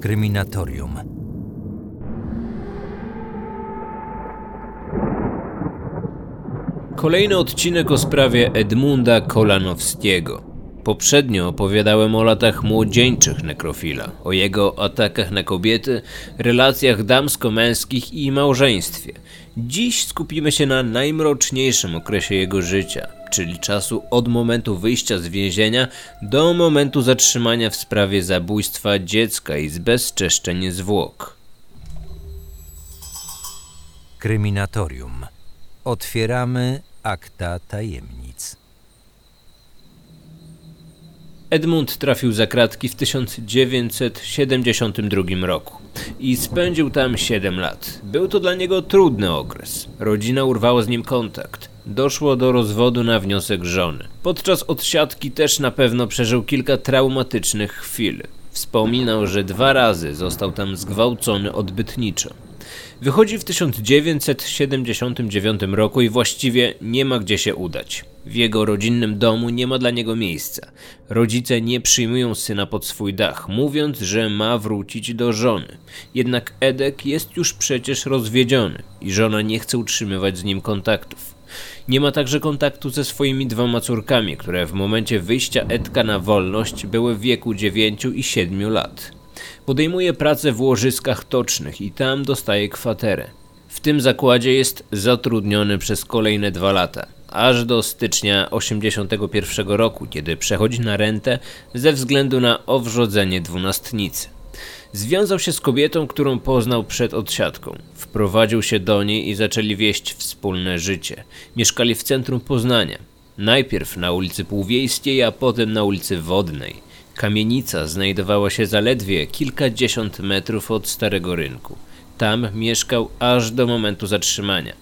Kryminatorium. Kolejny odcinek o sprawie Edmunda Kolanowskiego. Poprzednio opowiadałem o latach młodzieńczych nekrofila, o jego atakach na kobiety, relacjach damsko-męskich i małżeństwie. Dziś skupimy się na najmroczniejszym okresie jego życia, czyli czasu od momentu wyjścia z więzienia do momentu zatrzymania w sprawie zabójstwa dziecka i zbezczeszczeń zwłok. Kryminatorium. Otwieramy akta tajemnic. Edmund trafił za kratki w 1972 roku i spędził tam 7 lat. Był to dla niego trudny okres. Rodzina urwała z nim kontakt. Doszło do rozwodu na wniosek żony. Podczas odsiadki też na pewno przeżył kilka traumatycznych chwil. Wspominał, że dwa razy został tam zgwałcony odbytniczo. Wychodzi w 1979 roku i właściwie nie ma gdzie się udać. W jego rodzinnym domu nie ma dla niego miejsca. Rodzice nie przyjmują syna pod swój dach, mówiąc, że ma wrócić do żony. Jednak Edek jest już przecież rozwiedziony i żona nie chce utrzymywać z nim kontaktów. Nie ma także kontaktu ze swoimi dwoma córkami, które w momencie wyjścia Edka na wolność były w wieku 9 i 7 lat. Podejmuje pracę w łożyskach tocznych i tam dostaje kwaterę. W tym zakładzie jest zatrudniony przez kolejne dwa lata, aż do stycznia 81 roku, kiedy przechodzi na rentę ze względu na owrzodzenie dwunastnicy. Związał się z kobietą, którą poznał przed odsiadką. Wprowadził się do niej i zaczęli wieść wspólne życie. Mieszkali w centrum Poznania. Najpierw na ulicy Półwiejskiej, a potem na ulicy Wodnej. Kamienica znajdowała się zaledwie kilkadziesiąt metrów od Starego Rynku. Tam mieszkał aż do momentu zatrzymania.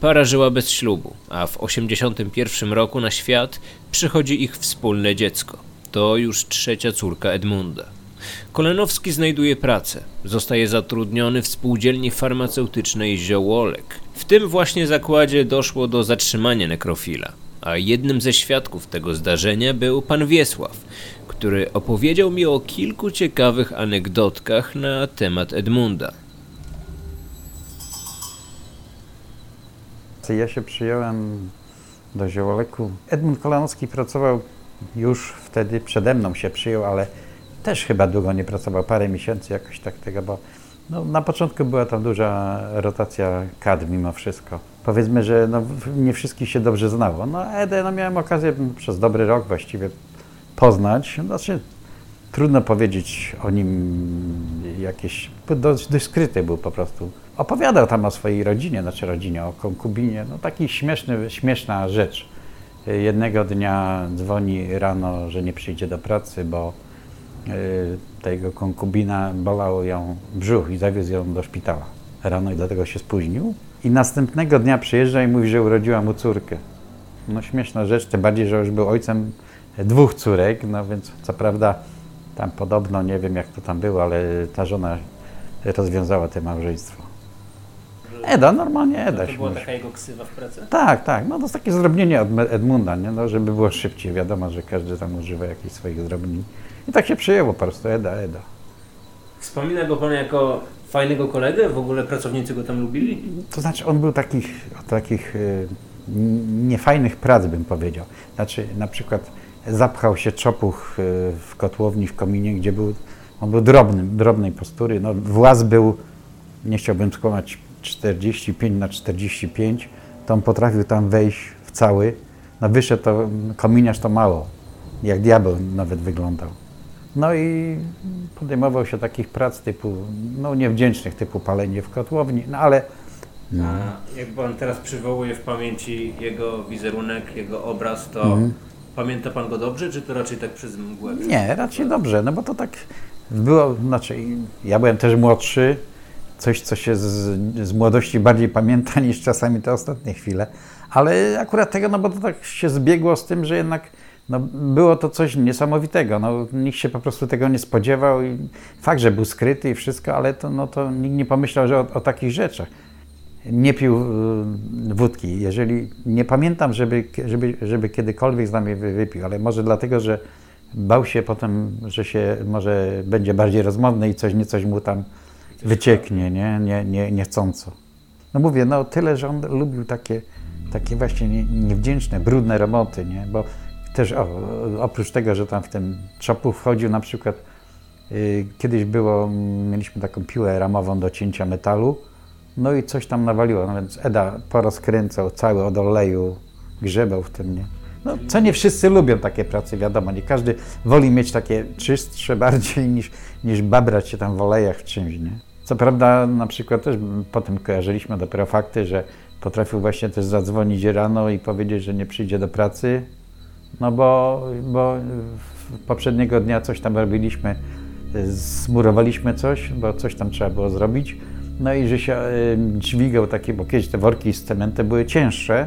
Para żyła bez ślubu, a w 81 roku na świat przychodzi ich wspólne dziecko. To już trzecia córka Edmunda. Kolenowski znajduje pracę. Zostaje zatrudniony w spółdzielni farmaceutycznej Ziołolek. W tym właśnie zakładzie doszło do zatrzymania nekrofila, a jednym ze świadków tego zdarzenia był pan Wiesław, który opowiedział mi o kilku ciekawych anegdotkach na temat Edmunda. Ja się przyjąłem do Ziołoleku. Edmund Kolanowski pracował już wtedy, przede mną się przyjął, ale też chyba długo nie pracował, parę miesięcy jakoś tak tego, bo no, na początku była tam duża rotacja kadr mimo wszystko. Powiedzmy, że no, nie wszystkich się dobrze znało. No Edę no, miałem okazję przez dobry rok właściwie poznać. Znaczy, trudno powiedzieć o nim jakieś, dość, skryty był po prostu. Opowiadał tam o swojej rodzinie, znaczy rodzinie, o konkubinie, no taki śmieszny, śmieszna rzecz. Jednego dnia dzwoni rano, że nie przyjdzie do pracy, bo y, tego konkubina bolał ją brzuch i zawiózł ją do szpitala rano i dlatego się spóźnił. I następnego dnia przyjeżdża i mówi, że urodziła mu córkę. No śmieszna rzecz, tym bardziej, że już był ojcem dwóch córek, no więc co prawda tam podobno, nie wiem jak to tam było, ale ta żona rozwiązała to małżeństwo. Eda, normalnie Eda To się była taka jego ksywa w pracy? Tak, tak, no to jest takie zdrobnienie od Edmunda, nie? No, żeby było szybciej, wiadomo, że każdy tam używa jakichś swoich zdrobnień. I tak się przyjęło po prostu, Eda, Eda. Wspomina go pan jako fajnego kolegę? W ogóle pracownicy go tam lubili? To znaczy on był takich, takich y, niefajnych prac, bym powiedział. Znaczy na przykład zapchał się czopuch y, w kotłowni, w kominie, gdzie był, on był drobnym, drobnej postury. No, właz był, nie chciałbym skłamać, 45 na 45, to on potrafił tam wejść w cały. No wyszedł to, kominiarz to mało, jak diabeł nawet wyglądał. No i podejmował się takich prac typu, no niewdzięcznych, typu palenie w kotłowni, no ale A jak pan teraz przywołuje w pamięci jego wizerunek, jego obraz, to Mhm. Pamięta pan go dobrze, czy to raczej tak przez mgłę? Nie, raczej dobrze, no bo to tak było, znaczy ja byłem też młodszy, coś co się z, z młodości bardziej pamięta niż czasami te ostatnie chwile, ale akurat tego, no bo to tak się zbiegło z tym, że jednak no, było to coś niesamowitego, no, nikt się po prostu tego nie spodziewał i fakt, że był skryty i wszystko, ale to, no, to nikt nie pomyślał, że o, o takich rzeczach. Nie pił y, wódki. Jeżeli nie pamiętam, żeby, żeby, żeby kiedykolwiek z nami wy- wypił, ale może dlatego, że bał się potem, że się może będzie bardziej rozmowny i coś, nie coś mu tam wycieknie, nie? Nie, nie, niechcąco. No mówię, no tyle, że on lubił takie, takie właśnie nie, niewdzięczne, brudne roboty, nie? Bo też o, oprócz tego, że tam w tym czopu wchodził na przykład, y, kiedyś było, mieliśmy taką piłę ramową do cięcia metalu, no i coś tam nawaliło, no więc Eda porozkręcał cały od oleju, grzebał w tym, nie? No, co nie wszyscy lubią takie prace, wiadomo, nie każdy woli mieć takie czystsze bardziej niż, niż babrać się tam w olejach w czymś, nie? Co prawda na przykład też potem kojarzyliśmy dopiero fakty, że potrafił właśnie też zadzwonić rano i powiedzieć, że nie przyjdzie do pracy, no bo, bo poprzedniego dnia coś tam robiliśmy, zmurowaliśmy coś, bo coś tam trzeba było zrobić, no i że się y, dźwigał taki, bo kiedyś te worki z cementem były cięższe,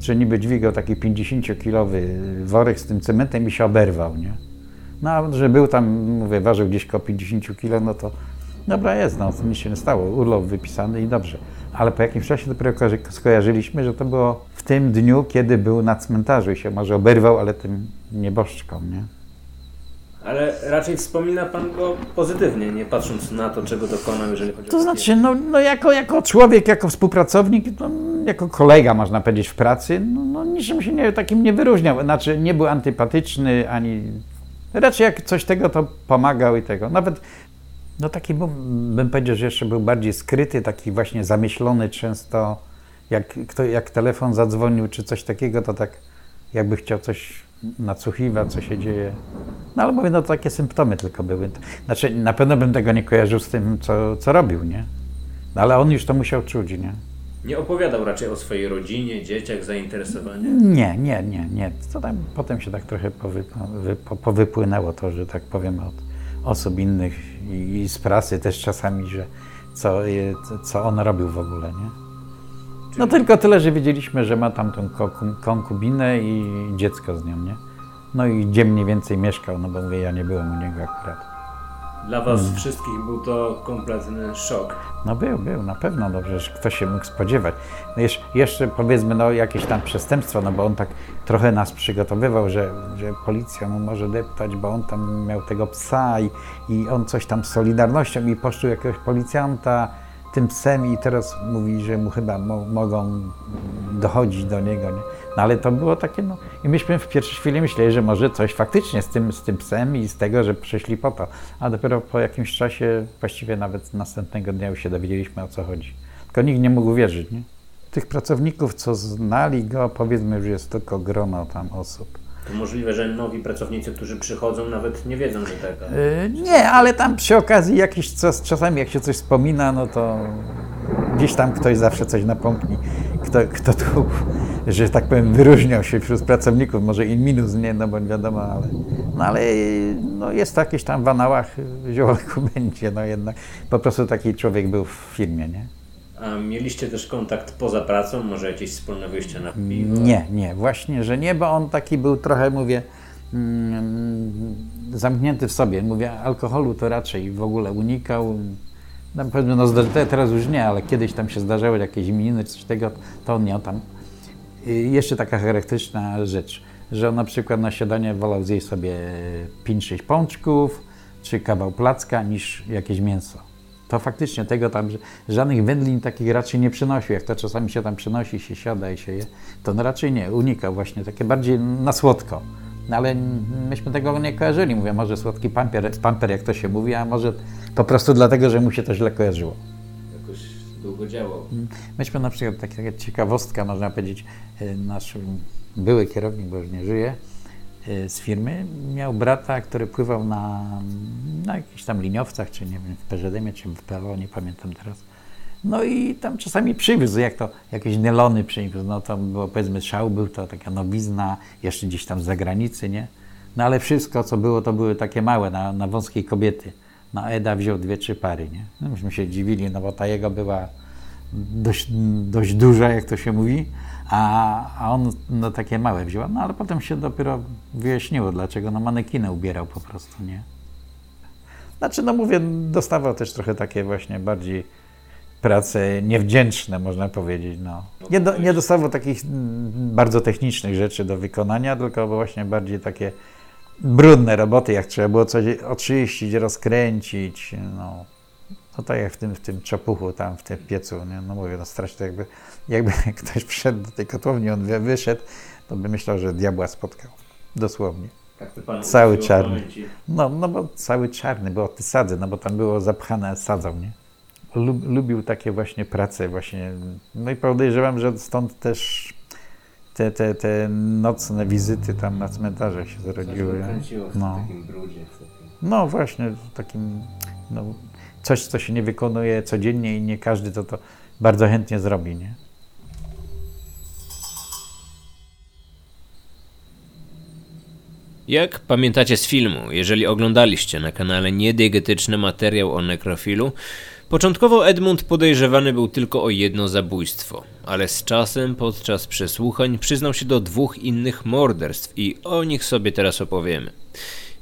że niby dźwigał taki 50-kilowy worek z tym cementem i się oberwał, nie? No, a że był tam, mówię, ważył gdzieś koło 50 kilo, no to dobra jest, no, nic się nie stało, urlop wypisany i dobrze. Ale po jakimś czasie dopiero skojarzyliśmy, że to było w tym dniu, kiedy był na cmentarzu i się może oberwał, ale tym nieboszczkom, nie? Ale raczej wspomina Pan go pozytywnie, nie patrząc na to, czego dokonał, jeżeli chodzi o... To znaczy, no, no jako, jako człowiek, jako współpracownik, no, jako kolega, można powiedzieć, w pracy, no, no niczym się nie, takim nie wyróżniał. Znaczy, nie był antypatyczny, ani... Raczej jak coś tego, to pomagał i tego. Nawet, no taki był, bym powiedział, że jeszcze był bardziej skryty, taki właśnie zamyślony często. Jak, kto, jak telefon zadzwonił, czy coś takiego, to tak jakby chciał coś nadsłuchiwać, co się dzieje. No ale mówię, no takie symptomy tylko były. Znaczy, na pewno bym tego nie kojarzył z tym, co, co robił, nie? No, ale on już to musiał czuć, nie? Nie opowiadał raczej o swojej rodzinie, dzieciach, zainteresowaniach? Nie, nie, nie, nie. To tam, potem się tak trochę powy, po, powypłynęło to, że tak powiem, od osób innych i, i z prasy też czasami, że co, co on robił w ogóle, nie? No tylko tyle, że wiedzieliśmy, że ma tam tą konkubinę i dziecko z nią, nie? No i gdzie mniej więcej mieszkał, no bo mówię, ja nie byłem u niego akurat. Dla was hmm. wszystkich był to kompletny szok. No był, był, na pewno, dobrze, że ktoś się mógł spodziewać. No jeszcze, jeszcze powiedzmy, no jakieś tam przestępstwo, no bo on tak trochę nas przygotowywał, że, że policja mu może deptać, bo on tam miał tego psa i, i on coś tam z Solidarnością i poszczył jakiegoś policjanta, tym psem i teraz mówi, że mu chyba mo mogą dochodzić do niego. Nie? No ale to było takie, no i myśmy w pierwszej chwili myśleli, że może coś faktycznie z tym, z tym psem i z tego, że przyszli po to. A dopiero po jakimś czasie, właściwie nawet następnego dnia już się dowiedzieliśmy o co chodzi. Tylko nikt nie mógł wierzyć, nie? Tych pracowników, co znali go, powiedzmy, już jest tylko grono tam osób. To możliwe, że nowi pracownicy, którzy przychodzą, nawet nie wiedzą, że tego. Yy, nie, ale tam przy okazji jakiś czas, czasami jak się coś wspomina, no to gdzieś tam ktoś zawsze coś napomkni. Kto, kto tu, że tak powiem, wyróżniał się wśród pracowników, może i minus, nie, no bo wiadomo, ale, no ale no jest to jakieś tam w anałach ziołku będzie, no jednak po prostu taki człowiek był w firmie, nie? A mieliście też kontakt poza pracą, może jakieś wspólne wyjście na piwo? Nie, nie, właśnie, że nie, bo on taki był trochę, mówię, mm, zamknięty w sobie. Mówię, alkoholu to raczej w ogóle unikał. No, powiedzmy, no teraz już nie, ale kiedyś tam się zdarzały jakieś imieniny czy coś tego, to on miał tam. I jeszcze taka charakterystyczna rzecz, że on na przykład na śniadanie wolał zjeść sobie 5-6 pączków, czy kawał placka, niż jakieś mięso to faktycznie tego tam, że żadnych wędlin takich raczej nie przynosił. Jak to czasami się tam przynosi, się siada i się je, to no raczej nie, unikał właśnie, takie bardziej na słodko. No ale myśmy tego nie kojarzyli. Mówię, może słodki pamper, pamper, jak to się mówi, a może po prostu dlatego, że mu się to źle kojarzyło. Jakoś długo działał. Myśmy na przykład, taka ciekawostka, można powiedzieć, e, nasz były kierownik, bo już nie żyje, z firmy, miał brata, który pływał na, na jakichś tam liniowcach, czy nie wiem, w PZM, czy w PLO, nie pamiętam teraz. No i tam czasami przywiózł, jak to jakieś nelony przywiózł, no to było powiedzmy szał, był to taka nowizna, jeszcze gdzieś tam z zagranicy, nie? No ale wszystko, co było, to były takie małe, na, na wąskiej kobiety. No Eda wziął dwie, trzy pary, nie? No myśmy się dziwili, no bo ta jego była dość, dość duża, jak to się mówi, a, a on no, takie małe wziął. No ale potem się dopiero wyjaśniło, dlaczego no manekinę ubierał po prostu, nie? Znaczy, no mówię, dostawał też trochę takie właśnie bardziej prace niewdzięczne, można powiedzieć. No. Nie, do, nie dostawał takich bardzo technicznych rzeczy do wykonania, tylko właśnie bardziej takie brudne roboty, jak trzeba było coś oczyścić, rozkręcić, no. No tak jak w tym, w tym czapuchu tam, w tym piecu, nie? no mówię, no strasznie jakby, jakby ktoś wszedł do tej kotłowni, on wyszedł, to by myślał, że diabła spotkał, dosłownie. Tak cały czarny. No, no bo cały czarny, bo ty sadzy, no bo tam było zapchane sadzą, nie? Lub, lubił takie właśnie prace właśnie, no i podejrzewam, że stąd też te, te, te nocne wizyty tam na cmentarzach się zrodziły. No. no właśnie, takim, no, coś, co się nie wykonuje codziennie i nie każdy to, to bardzo chętnie zrobi, nie? Jak pamiętacie z filmu, jeżeli oglądaliście na kanale niediegetyczny materiał o nekrofilu, Początkowo Edmund podejrzewany był tylko o jedno zabójstwo, ale z czasem podczas przesłuchań przyznał się do dwóch innych morderstw i o nich sobie teraz opowiemy.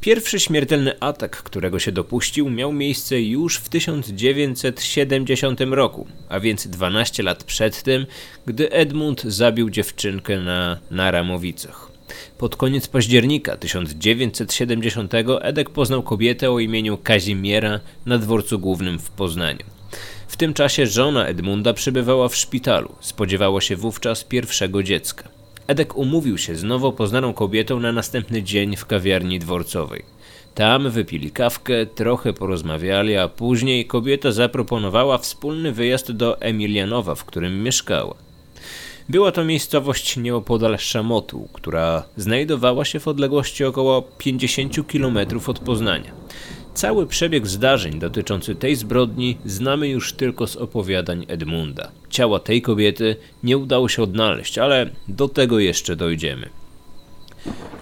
Pierwszy śmiertelny atak, którego się dopuścił, miał miejsce już w 1970 roku, a więc 12 lat przed tym, gdy Edmund zabił dziewczynkę na Naramowicach. Pod koniec października 1970 Edek poznał kobietę o imieniu Kazimiera na dworcu głównym w Poznaniu. W tym czasie żona Edmunda przebywała w szpitalu. Spodziewało się wówczas pierwszego dziecka. Edek umówił się z nowo poznaną kobietą na następny dzień w kawiarni dworcowej. Tam wypili kawkę, trochę porozmawiali, a później kobieta zaproponowała wspólny wyjazd do Emilianowa, w którym mieszkała. Była to miejscowość nieopodal Szamotu, która znajdowała się w odległości około 50 km od Poznania. Cały przebieg zdarzeń dotyczący tej zbrodni znamy już tylko z opowiadań Edmunda. Ciała tej kobiety nie udało się odnaleźć, ale do tego jeszcze dojdziemy.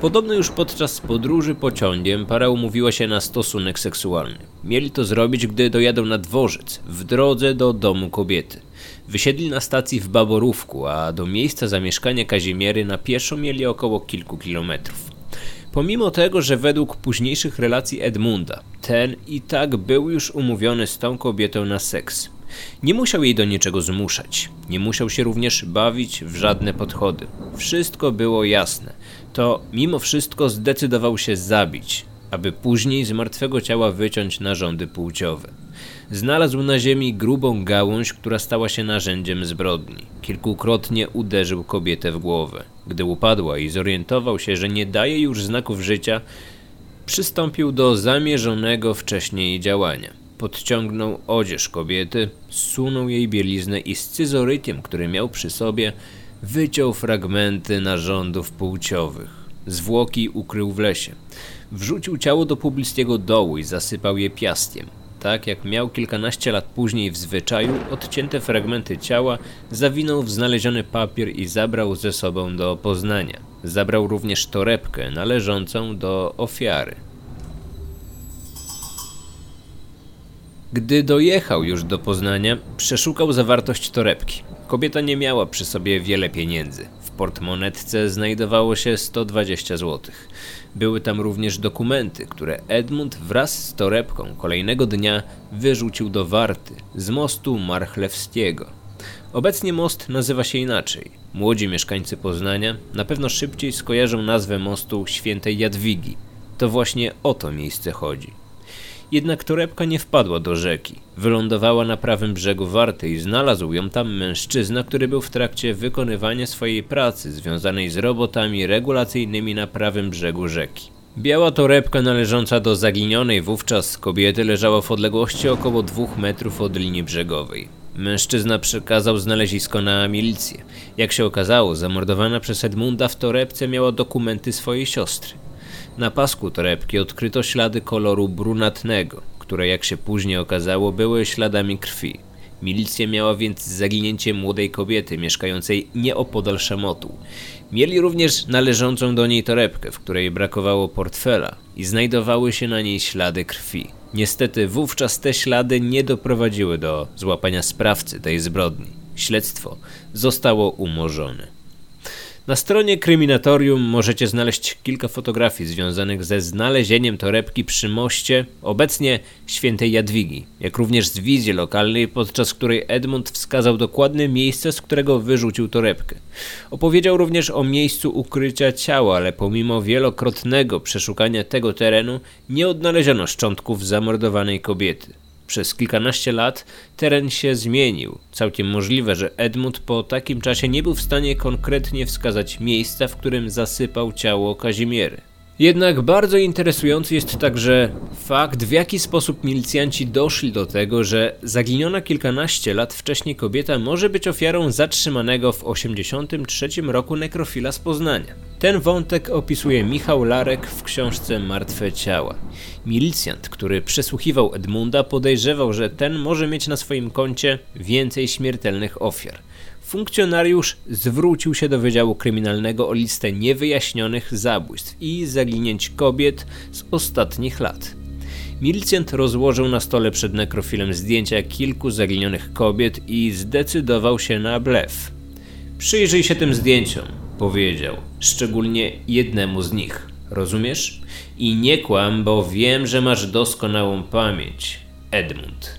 Podobno już podczas podróży pociągiem para umówiła się na stosunek seksualny. Mieli to zrobić, gdy dojadą na dworzec, w drodze do domu kobiety. Wysiedli na stacji w Baborówku, a do miejsca zamieszkania Kazimiery na pieszo mieli około kilku kilometrów. Pomimo tego, że według późniejszych relacji Edmunda, ten i tak był już umówiony z tą kobietą na seks. Nie musiał jej do niczego zmuszać, nie musiał się również bawić w żadne podchody. Wszystko było jasne. To mimo wszystko zdecydował się zabić, aby później z martwego ciała wyciąć narządy płciowe. Znalazł na ziemi grubą gałąź, która stała się narzędziem zbrodni. Kilkukrotnie uderzył kobietę w głowę. Gdy upadła i zorientował się, że nie daje już znaków życia, przystąpił do zamierzonego wcześniej działania. Podciągnął odzież kobiety, zsunął jej bieliznę i scyzorytiem, który miał przy sobie, wyciął fragmenty narządów płciowych. Zwłoki ukrył w lesie. Wrzucił ciało do pobliskiego dołu i zasypał je piastiem. Tak jak miał kilkanaście lat później w zwyczaju, odcięte fragmenty ciała zawinął w znaleziony papier i zabrał ze sobą do Poznania. Zabrał również torebkę należącą do ofiary. Gdy dojechał już do Poznania, przeszukał zawartość torebki. Kobieta nie miała przy sobie wiele pieniędzy. W portmonetce znajdowało się 120 zł. Były tam również dokumenty, które Edmund wraz z torebką kolejnego dnia wyrzucił do Warty z mostu Marchlewskiego. Obecnie most nazywa się inaczej. Młodzi mieszkańcy Poznania na pewno szybciej skojarzą nazwę mostu Świętej Jadwigi. To właśnie o to miejsce chodzi. Jednak torebka nie wpadła do rzeki. Wylądowała na prawym brzegu Warty i znalazł ją tam mężczyzna, który był w trakcie wykonywania swojej pracy związanej z robotami regulacyjnymi na prawym brzegu rzeki. Biała torebka należąca do zaginionej wówczas kobiety leżała w odległości około dwóch metrów od linii brzegowej. Mężczyzna przekazał znalezisko na milicję. Jak się okazało, zamordowana przez Edmunda w torebce miała dokumenty swojej siostry. Na pasku torebki odkryto ślady koloru brunatnego, które jak się później okazało były śladami krwi. Milicja miała więc zaginięcie młodej kobiety mieszkającej nieopodal Szamotu. Mieli również należącą do niej torebkę, w której brakowało portfela i znajdowały się na niej ślady krwi. Niestety wówczas te ślady nie doprowadziły do złapania sprawcy tej zbrodni. Śledztwo zostało umorzone. Na stronie kryminatorium możecie znaleźć kilka fotografii związanych ze znalezieniem torebki przy moście, obecnie świętej Jadwigi, jak również z wizji lokalnej, podczas której Edmund wskazał dokładne miejsce, z którego wyrzucił torebkę. Opowiedział również o miejscu ukrycia ciała, ale pomimo wielokrotnego przeszukania tego terenu nie odnaleziono szczątków zamordowanej kobiety. Przez kilkanaście lat teren się zmienił. Całkiem możliwe, że Edmund po takim czasie nie był w stanie konkretnie wskazać miejsca, w którym zasypał ciało Kazimiery. Jednak bardzo interesujący jest także fakt, w jaki sposób milicjanci doszli do tego, że zaginiona kilkanaście lat wcześniej kobieta może być ofiarą zatrzymanego w 83 roku nekrofila z Poznania. Ten wątek opisuje Michał Larek w książce Martwe ciała. Milicjant, który przesłuchiwał Edmunda, podejrzewał, że ten może mieć na swoim koncie więcej śmiertelnych ofiar. Funkcjonariusz zwrócił się do Wydziału Kryminalnego o listę niewyjaśnionych zabójstw i zaginięć kobiet z ostatnich lat. Milicjant rozłożył na stole przed nekrofilem zdjęcia kilku zaginionych kobiet i zdecydował się na blef. Przyjrzyj się tym zdjęciom, powiedział, szczególnie jednemu z nich. Rozumiesz? I nie kłam, bo wiem, że masz doskonałą pamięć. Edmund.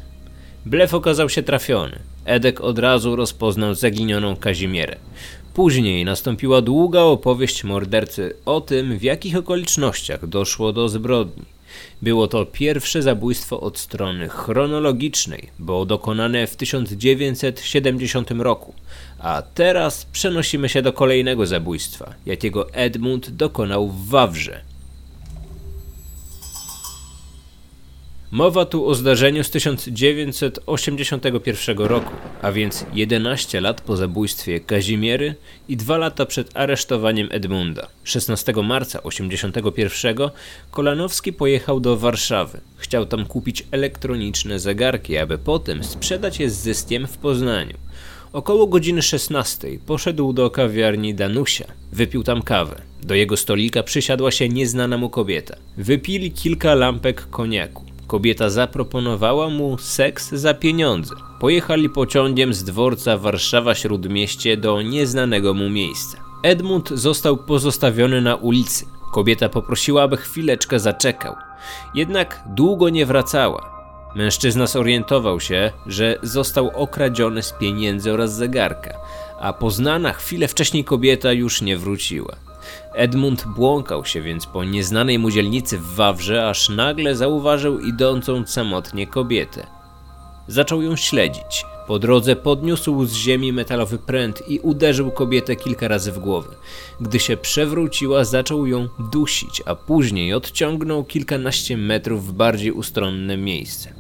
Blef okazał się trafiony. Edek od razu rozpoznał zaginioną Kazimierę. Później nastąpiła długa opowieść mordercy o tym, w jakich okolicznościach doszło do zbrodni. Było to pierwsze zabójstwo od strony chronologicznej, bo dokonane w 1970 roku, a teraz przenosimy się do kolejnego zabójstwa, jakiego Edmund dokonał w Wawrze Mowa tu o zdarzeniu z 1981 roku, a więc 11 lat po zabójstwie Kazimiery i 2 lata przed aresztowaniem Edmunda. 16 marca 1981 Kolanowski pojechał do Warszawy. Chciał tam kupić elektroniczne zegarki, aby potem sprzedać je z zyskiem w Poznaniu. Około godziny 16 poszedł do kawiarni Danusia. Wypił tam kawę. Do jego stolika przysiadła się nieznana mu kobieta. Wypili kilka lampek koniaku. Kobieta zaproponowała mu seks za pieniądze. Pojechali pociągiem z dworca Warszawa-Śródmieście do nieznanego mu miejsca. Edmund został pozostawiony na ulicy. Kobieta poprosiła, aby chwileczkę zaczekał. Jednak długo nie wracała. Mężczyzna zorientował się, że został okradziony z pieniędzy oraz zegarka, a poznana chwilę wcześniej kobieta już nie wróciła. Edmund błąkał się więc po nieznanej mu dzielnicy w Wawrze, aż nagle zauważył idącą samotnie kobietę. Zaczął ją śledzić. Po drodze podniósł z ziemi metalowy pręt i uderzył kobietę kilka razy w głowę. Gdy się przewróciła, zaczął ją dusić, a później odciągnął kilkanaście metrów w bardziej ustronne miejsce.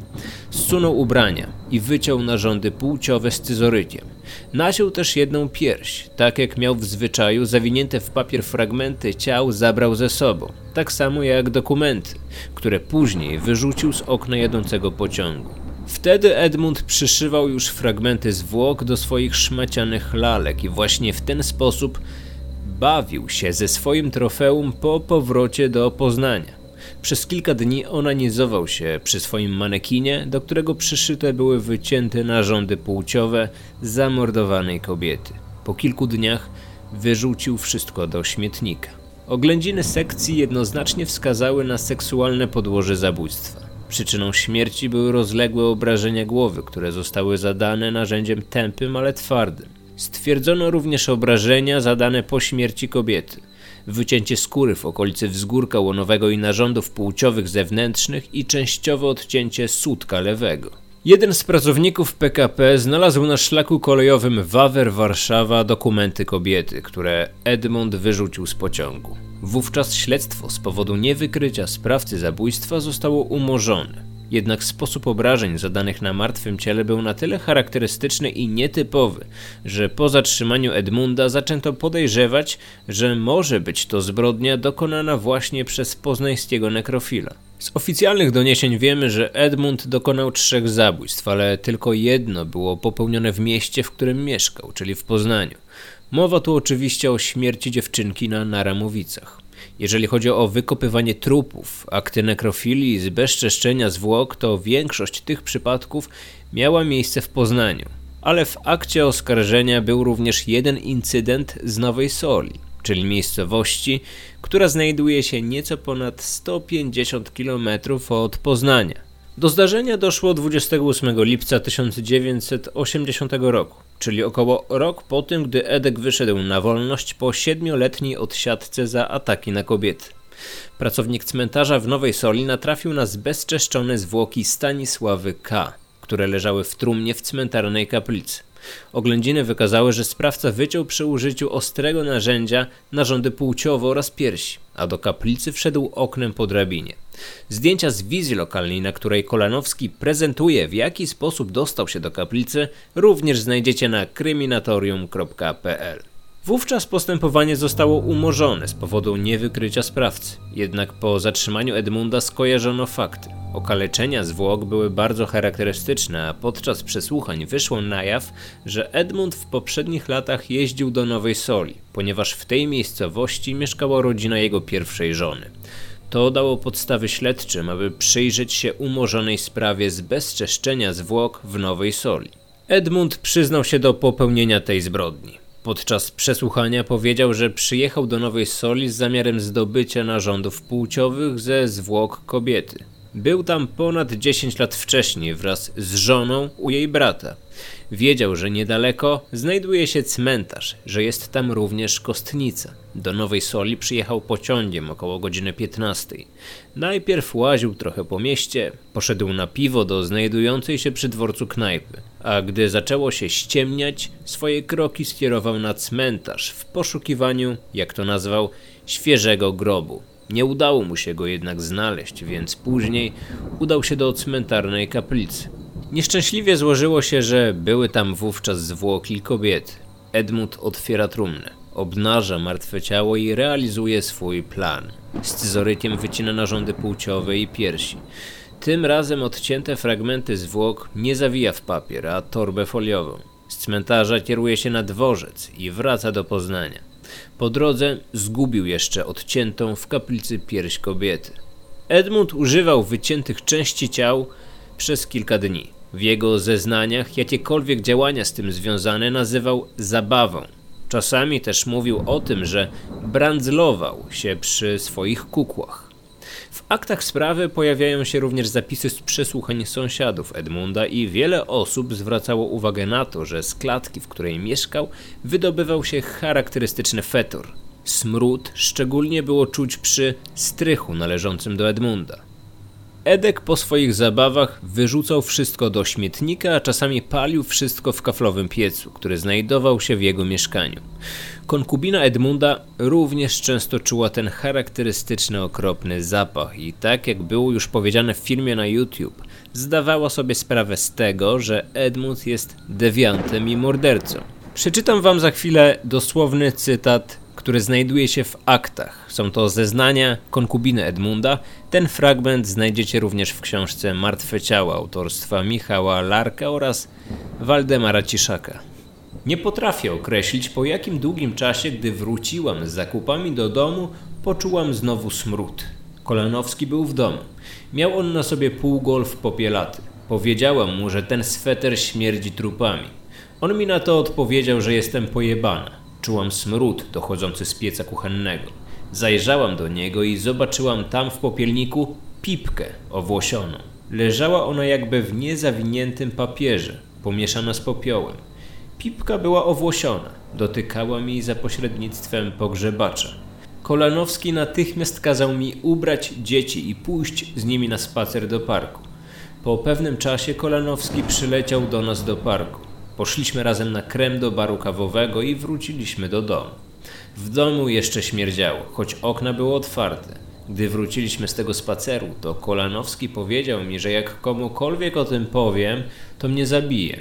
Zsunął ubrania i wyciął narządy płciowe scyzorykiem. Naciął też jedną pierś, tak jak miał w zwyczaju, zawinięte w papier fragmenty ciał zabrał ze sobą, tak samo jak dokumenty, które później wyrzucił z okna jadącego pociągu. Wtedy Edmund przyszywał już fragmenty zwłok do swoich szmacianych lalek i właśnie w ten sposób bawił się ze swoim trofeum po powrocie do Poznania. Przez kilka dni onanizował się przy swoim manekinie, do którego przyszyte były wycięte narządy płciowe zamordowanej kobiety. Po kilku dniach wyrzucił wszystko do śmietnika. Oględziny sekcji jednoznacznie wskazały na seksualne podłoże zabójstwa. Przyczyną śmierci były rozległe obrażenia głowy, które zostały zadane narzędziem tępym, ale twardym. Stwierdzono również obrażenia zadane po śmierci kobiety wycięcie skóry w okolicy wzgórka łonowego i narządów płciowych zewnętrznych i częściowe odcięcie sutka lewego. Jeden z pracowników PKP znalazł na szlaku kolejowym Wawer-Warszawa dokumenty kobiety, które Edmund wyrzucił z pociągu. Wówczas śledztwo z powodu niewykrycia sprawcy zabójstwa zostało umorzone. Jednak sposób obrażeń zadanych na martwym ciele był na tyle charakterystyczny i nietypowy, że po zatrzymaniu Edmunda zaczęto podejrzewać, że może być to zbrodnia dokonana właśnie przez poznańskiego nekrofila. Z oficjalnych doniesień wiemy, że Edmund dokonał trzech zabójstw, ale tylko jedno było popełnione w mieście, w którym mieszkał, czyli w Poznaniu. Mowa tu oczywiście o śmierci dziewczynki na Naramowicach. Jeżeli chodzi o wykopywanie trupów, akty nekrofilii i zbezczeszczenia zwłok, to większość tych przypadków miała miejsce w Poznaniu. Ale w akcie oskarżenia był również jeden incydent z Nowej Soli, czyli miejscowości, która znajduje się nieco ponad 150 km od Poznania. Do zdarzenia doszło 28 lipca 1980 roku, czyli około rok po tym, gdy Edek wyszedł na wolność po siedmioletniej odsiadce za ataki na kobiety. Pracownik cmentarza w Nowej Soli natrafił na zbezczeszczone zwłoki Stanisławy K., które leżały w trumnie w cmentarnej kaplicy. Oględziny wykazały, że sprawca wyciął przy użyciu ostrego narzędzia narządy płciowe oraz piersi, a do kaplicy wszedł oknem po drabinie. Zdjęcia z wizji lokalnej, na której Kolanowski prezentuje w jaki sposób dostał się do kaplicy, również znajdziecie na kryminatorium.pl. Wówczas postępowanie zostało umorzone z powodu niewykrycia sprawcy. Jednak po zatrzymaniu Edmunda skojarzono fakty. Okaleczenia zwłok były bardzo charakterystyczne, a podczas przesłuchań wyszło na jaw, że Edmund w poprzednich latach jeździł do Nowej Soli, ponieważ w tej miejscowości mieszkała rodzina jego pierwszej żony. To dało podstawy śledczym, aby przyjrzeć się umorzonej sprawie z bezczeszczenia zwłok w Nowej Soli. Edmund przyznał się do popełnienia tej zbrodni. Podczas przesłuchania powiedział, że przyjechał do Nowej Soli z zamiarem zdobycia narządów płciowych ze zwłok kobiety. Był tam ponad 10 lat wcześniej wraz z żoną u jej brata. Wiedział, że niedaleko znajduje się cmentarz, że jest tam również kostnica. Do Nowej Soli przyjechał pociągiem około godziny 15. Najpierw łaził trochę po mieście, poszedł na piwo do znajdującej się przy dworcu knajpy, a gdy zaczęło się ściemniać, swoje kroki skierował na cmentarz w poszukiwaniu, jak to nazwał, świeżego grobu. Nie udało mu się go jednak znaleźć, więc później udał się do cmentarnej kaplicy. Nieszczęśliwie złożyło się, że były tam wówczas zwłoki kobiety. Edmund otwiera trumnę, obnaża martwe ciało i realizuje swój plan. Scyzorykiem wycina narządy płciowe i piersi. Tym razem odcięte fragmenty zwłok nie zawija w papier, a torbę foliową. Z cmentarza kieruje się na dworzec i wraca do Poznania. Po drodze zgubił jeszcze odciętą w kaplicy pierś kobiety. Edmund używał wyciętych części ciał przez kilka dni. W jego zeznaniach jakiekolwiek działania z tym związane nazywał zabawą. Czasami też mówił o tym, że brandzlował się przy swoich kukłach. W aktach sprawy pojawiają się również zapisy z przesłuchań sąsiadów Edmunda i wiele osób zwracało uwagę na to, że z klatki, w której mieszkał, wydobywał się charakterystyczny fetor. Smród szczególnie było czuć przy strychu należącym do Edmunda. Edek po swoich zabawach wyrzucał wszystko do śmietnika, a czasami palił wszystko w kaflowym piecu, który znajdował się w jego mieszkaniu. Konkubina Edmunda również często czuła ten charakterystyczny okropny zapach i tak jak było już powiedziane w filmie na YouTube, zdawała sobie sprawę z tego, że Edmund jest dewiantem i mordercą. Przeczytam wam za chwilę dosłowny cytat który znajduje się w aktach. Są to zeznania konkubiny Edmunda. Ten fragment znajdziecie również w książce Martwe ciała autorstwa Michała Larka oraz Waldemara Ciszaka. Nie potrafię określić po jakim długim czasie, gdy wróciłam z zakupami do domu, poczułam znowu smród. Kolanowski był w domu. Miał on na sobie półgolf popielaty. Powiedziałam mu, że ten sweter śmierdzi trupami. On mi na to odpowiedział, że jestem pojebana. Czułam smród dochodzący z pieca kuchennego. Zajrzałam do niego i zobaczyłam tam w popielniku pipkę owłosioną. Leżała ona jakby w niezawiniętym papierze, pomieszana z popiołem. Pipka była owłosiona, dotykała mi za pośrednictwem pogrzebacza. Kolanowski natychmiast kazał mi ubrać dzieci i pójść z nimi na spacer do parku. Po pewnym czasie Kolanowski przyleciał do nas do parku. Poszliśmy razem na krem do baru kawowego i wróciliśmy do domu. W domu jeszcze śmierdziało, choć okna były otwarte. Gdy wróciliśmy z tego spaceru, to Kolanowski powiedział mi, że jak komukolwiek o tym powiem, to mnie zabije.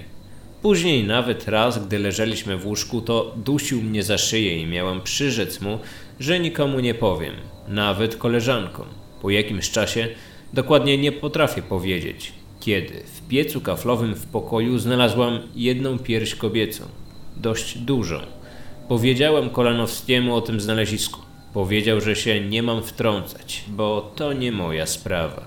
Później nawet raz, gdy leżeliśmy w łóżku, to dusił mnie za szyję i miałem przyrzec mu, że nikomu nie powiem, nawet koleżankom. Po jakimś czasie dokładnie nie potrafię powiedzieć, kiedy w piecu kaflowym w pokoju znalazłam jedną pierś kobiecą, dość dużą. Powiedziałem Kolanowskiemu o tym znalezisku. Powiedział, że się nie mam wtrącać, bo to nie moja sprawa.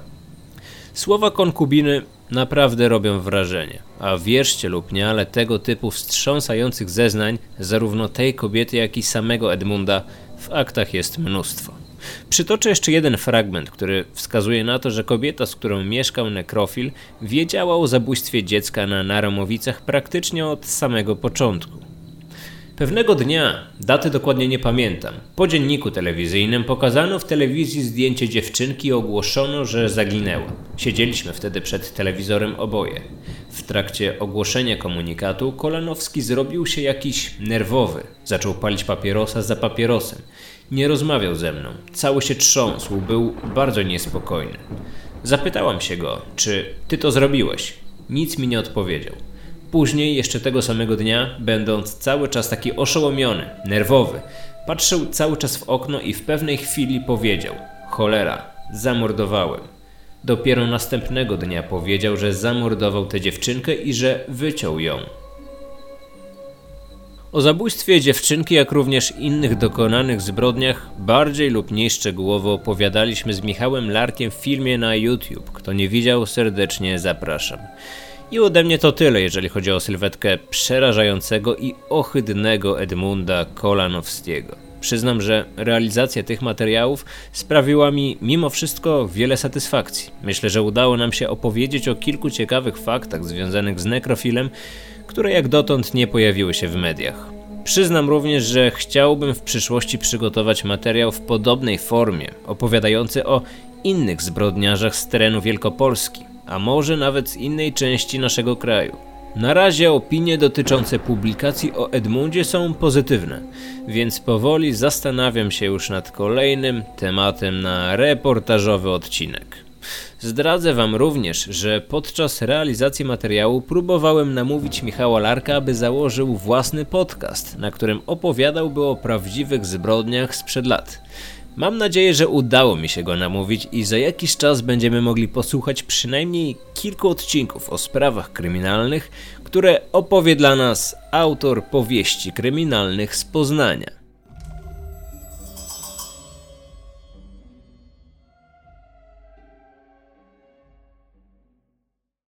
Słowa konkubiny naprawdę robią wrażenie. A wierzcie lub nie, ale tego typu wstrząsających zeznań, zarówno tej kobiety, jak i samego Edmunda, w aktach jest mnóstwo. Przytoczę jeszcze jeden fragment, który wskazuje na to, że kobieta, z którą mieszkał nekrofil, wiedziała o zabójstwie dziecka na Naromowicach praktycznie od samego początku. Pewnego dnia, daty dokładnie nie pamiętam, po dzienniku telewizyjnym pokazano w telewizji zdjęcie dziewczynki i ogłoszono, że zaginęła. Siedzieliśmy wtedy przed telewizorem oboje. W trakcie ogłoszenia komunikatu Kolanowski zrobił się jakiś nerwowy. Zaczął palić papierosa za papierosem. Nie rozmawiał ze mną. Cały się trząsł, był bardzo niespokojny. Zapytałam się go, czy ty to zrobiłeś? Nic mi nie odpowiedział. Później, jeszcze tego samego dnia, będąc cały czas taki oszołomiony, nerwowy, patrzył cały czas w okno i w pewnej chwili powiedział: Cholera, zamordowałem. Dopiero następnego dnia powiedział, że zamordował tę dziewczynkę i że wyciął ją. O zabójstwie dziewczynki, jak również innych dokonanych zbrodniach, bardziej lub mniej szczegółowo opowiadaliśmy z Michałem Larkiem w filmie na YouTube. Kto nie widział, serdecznie zapraszam. I ode mnie to tyle, jeżeli chodzi o sylwetkę przerażającego i ohydnego Edmunda Kolanowskiego. Przyznam, że realizacja tych materiałów sprawiła mi mimo wszystko wiele satysfakcji. Myślę, że udało nam się opowiedzieć o kilku ciekawych faktach związanych z nekrofilem, które jak dotąd nie pojawiły się w mediach. Przyznam również, że chciałbym w przyszłości przygotować materiał w podobnej formie, opowiadający o innych zbrodniarzach z terenu Wielkopolski, a może nawet z innej części naszego kraju. Na razie opinie dotyczące publikacji o Edmundzie są pozytywne, więc powoli zastanawiam się już nad kolejnym tematem na reportażowy odcinek. Zdradzę Wam również, że podczas realizacji materiału próbowałem namówić Michała Larka, aby założył własny podcast, na którym opowiadałby o prawdziwych zbrodniach sprzed lat. Mam nadzieję, że udało mi się go namówić i za jakiś czas będziemy mogli posłuchać przynajmniej kilku odcinków o sprawach kryminalnych, które opowie dla nas autor powieści kryminalnych z Poznania.